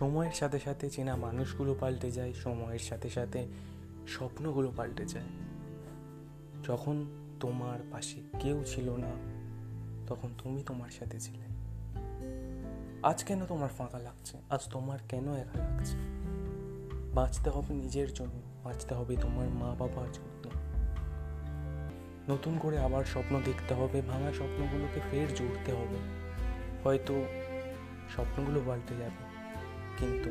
সময়ের সাথে সাথে চেনা মানুষগুলো পাল্টে যায়, সময়ের সাথে সাথে স্বপ্নগুলো পাল্টে যায়। যখন তোমার পাশে কেউ ছিল না, তখন তুমি তোমার সাথে ছিলে। আজ কেন তোমার ফাঁকা লাগছে? আজ তোমার কেন একা লাগছে? বাঁচতে হবে নিজের জন্য, বাঁচতে হবে তোমার মা বাবার জন্য। নতুন করে আবার স্বপ্ন দেখতে হবে, ভাঙা স্বপ্নগুলোকে ফের জুড়তে হবে। হয়তো স্বপ্নগুলো পাল্টে যাবে। কিন্তু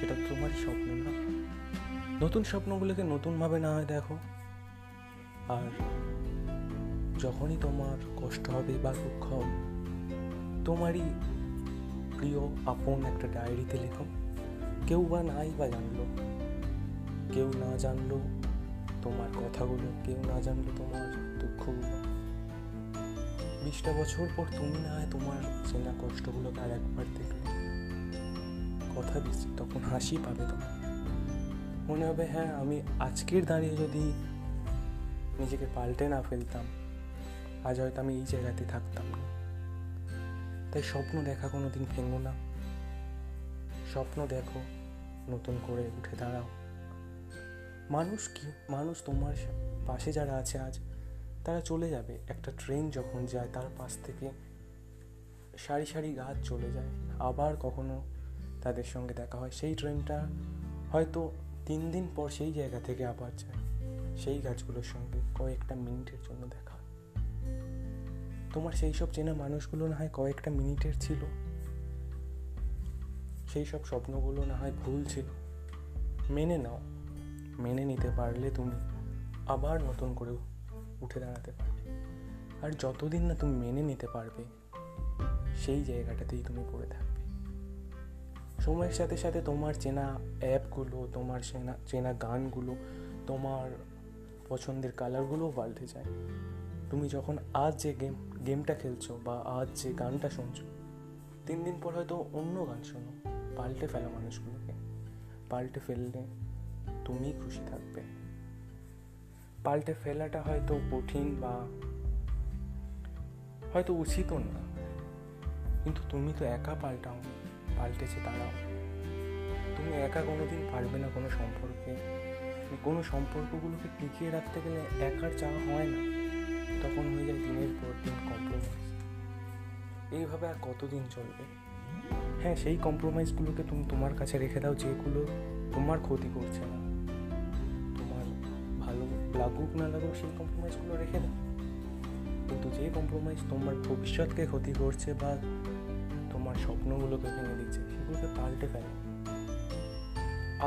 সেটা তোমারই স্বপ্ন না। নতুন স্বপ্নগুলোকে নতুনভাবে না হয় দেখো। আর যখনই তোমার কষ্ট হবে বা দুঃখ হবে, তোমারই প্রিয়, আপন একটা ডায়েরিতে লেখো। কেউ বা নাই বা জানলো। কেউ না জানলো তোমার কথাগুলো, কেউ না জানলো তোমার দুঃখগুলো। বিশটা বছর পর তুমি না হয় তোমার চেনা কষ্টগুলোকে আর একবার দেখলে। কথা দিচ্ছি, তখন হাসি পাবে তোমার। মনে হবে হ্যাঁ আমি আজকের দাঁড়িয়ে যদি নিজেকে পাল্টে না ফেলতাম, আজ হয়তো আমি এই জায়গাতে থাকতাম না। তাই স্বপ্ন দেখা কোনো দিন ভেঙো না। স্বপ্ন দেখো, নতুন করে উঠে দাঁড়াও। মানুষ কি? মানুষ তোমার পাশে যারা আছে আজ, তারা চলে যাবে। একটা ট্রেন যখন যায়, তার পাশ থেকে সারি সারি গাছ চলে যায়। আবার কখনো তাদের সঙ্গে দেখা হয়। সেই ট্রেনটা হয়তো তিন দিন পর সেই জায়গা থেকে আবার যায়। সেই গাছগুলোর সঙ্গে কয়েকটা মিনিটের জন্য দেখা হয়। তোমার সেই সব চেনা মানুষগুলো না হয় কয়েকটা মিনিটের ছিল? সেই সব স্বপ্নগুলো না হয় ভুল ছিল? মেনে নাও, মেনে নিতে পারলে তুমি আবার নতুন করে উঠে দাঁড়াতে পারবে। আর যতদিন না তুমি মেনে নিতে পারবে, সেই জায়গাটাতেই তুমি পড়ে থাকবে। সময়ের সাথে সাথে তোমার চেনা অ্যাপগুলো, তোমার চেনা চেনা গানগুলো, তোমার পছন্দের কালারগুলোও পাল্টে যায়। তুমি যখন আজ যে গেম গেমটা খেলছো বা আজ যে গানটা শুনছো, তিন দিন পর হয়তো অন্য গান শোনো, পাল্টে ফেলা মানুষগুলোকে। পাল্টে ফেললে তুমি খুশি থাকবে। পাল্টে ফেলাটা হয়তো কঠিন বা হয়তো উচিতও না, কিন্তু তুমি তো একা পাল্টাও পাল্টেছে তারাও। তুমি একা কোনোদিন পারবে না কোনো সম্পর্কে। কোনো সম্পর্কগুলোকে টিকিয়ে রাখতে গেলে একার চাওয়া হয় না। তখন হয়ে যায় দিনের পর দিন কম্প্রোমাইজ এইভাবে আর কতদিন চলবে? হ্যাঁ সেই কম্প্রোমাইজগুলোকে তুমি তোমার কাছে রেখে দাও যেগুলো তোমার ক্ষতি করছে না। তোমার ভালো লাগুক না লাগুক সেই কম্প্রোমাইজগুলো রেখে দাও। কিন্তু যে কম্প্রোমাইজ তোমার ভবিষ্যৎকে ক্ষতি করছে বা তোমার স্বপ্নগুলোকে ভেঙে দিচ্ছে, সেগুলোকে পাল্টে ফেলো।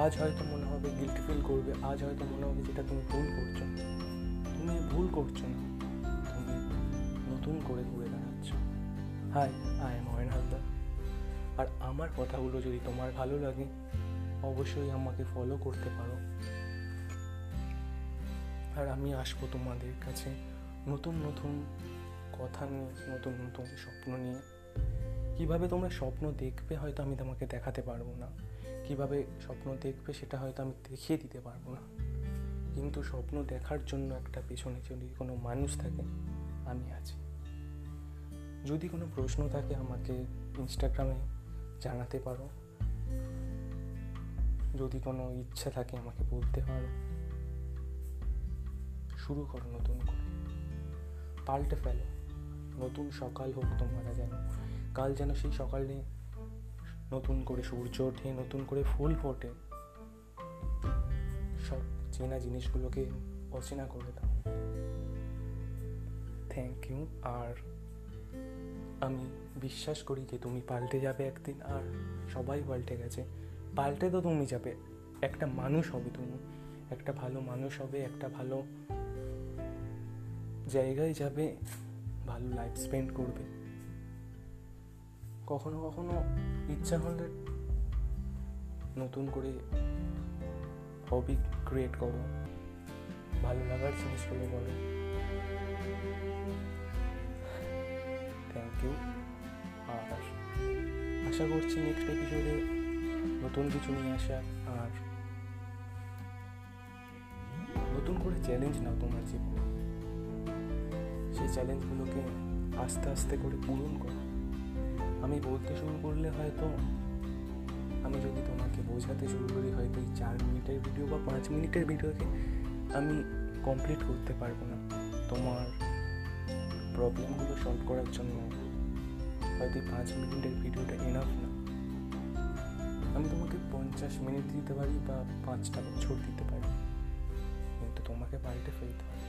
আজ হয়তো মনে হবে গিল্ট ফিল করবে, আজ হয়তো মনে হবে যেটা তুমি ভুল করছ তুমি ভুল করছ না, তুমি নতুন করে ঘুরে দাঁড়াচ্ছ hi I am Ayan Haldar আর আমার কথাগুলো যদি তোমার ভালো লাগে, অবশ্যই আমাকে ফলো করতে পারো। আর আমি আসব তোমাদের কাছে নতুন নতুন কথা নিয়ে, নতুন নতুন স্বপ্ন নিয়ে। কীভাবে তোমরা স্বপ্ন দেখবে হয়তো আমি তোমাকে দেখাতে পারব না। কীভাবে স্বপ্ন দেখবে সেটা হয়তো আমি দেখিয়ে দিতে পারব না। কিন্তু স্বপ্ন দেখার জন্য একটা পেছনে যদি কোনো মানুষ থাকে, আমি আছি। যদি কোনো প্রশ্ন থাকে আমাকে ইনস্টাগ্রামে জানাতে পারো। যদি কোনো ইচ্ছা থাকে আমাকে বলতে পারো। শুরু করো নতুন করে। পাল্টে ফেলো। নতুন সকাল হোক তোমরা যেন। কাল যেন সেই সকালে নতুন করে সূর্য ওঠে, নতুন করে ফুল ফোটে। সব চেনা জিনিসগুলোকে অচেনা করে দাও। থ্যাংক ইউ আর আমি বিশ্বাস করি যে তুমি পাল্টে যাবে একদিন, আর সবাই পাল্টে গেছে। পাল্টে তো তুমি যাবে। একটা মানুষ হবে তুমি। একটা ভালো মানুষ হবে, একটা ভালো জায়গায় যাবে, ভালো লাইফ স্পেন্ড করবে। কখনো কখনো ইচ্ছা হলে নতুন করে হবি ক্রিয়েট করো। ভালো লাগার জিনিসগুলো বলো। থ্যাংক ইউ আর আশা করছি নেক্সট এপিসোডে নতুন কিছু নিয়ে আসা আর নতুন করে চ্যালেঞ্জ নাও তোমার জীবনে। সেই চ্যালেঞ্জগুলোকে আস্তে আস্তে করে পূরণ করো। আমি বলতে শুরু করলে হয়তো আমি যদি তোমাকে বোঝাতে শুরু করি হয়তো এই চার মিনিটের ভিডিও বা পাঁচ মিনিটের ভিডিওকে আমি কমপ্লিট করতে পারব না। তোমার প্রবলেমগুলো সলভ করার জন্য হয়তো পাঁচ মিনিটের ভিডিওটা এনাফ না। আমি তোমাকে পঞ্চাশ মিনিট দিতে পারি বা পাঁচটা বছর দিতে পারি। কিন্তু তোমাকে বাড়িতে ফেলতে হবে।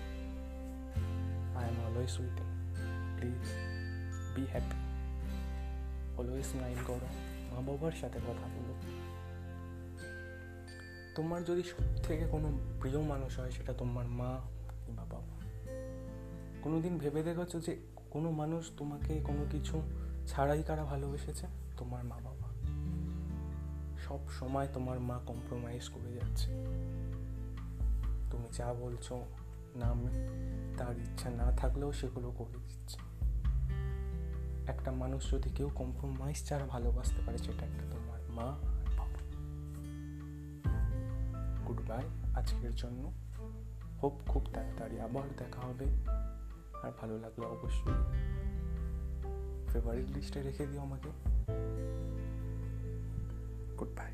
I am always with please be happy always smile করো মা বাবার সাথে কথা বলো। তোমার যদি সব থেকে কোনো প্রিয় মানুষ হয়, সেটা তোমার মা কিংবা বাবা। কোনো দিন ভেবে দেখেছ যে কোনো মানুষ তোমাকে কোনো কিছু ছাড়াই কারা ভালোবেসেছে? তোমার মা বাবা। সব সময় তোমার মা কম্প্রোমাইজ করে যাচ্ছে। তুমি যা বলছো না আমি তার ইচ্ছা না থাকলেও সেগুলো করে দিচ্ছে। একটা মানুষ যদি কেউ কম্প্রোমাইজ ছাড়া ভালোবাসতে পারে, সেটা একটা তোমার মা গুড বাই আজকের জন্য। হোপ খুব তাড়াতাড়ি আবার দেখা হবে। আর ভালো লাগলে অবশ্যই ফেভারিট লিস্টে রেখে দিও আমাকে। Good bye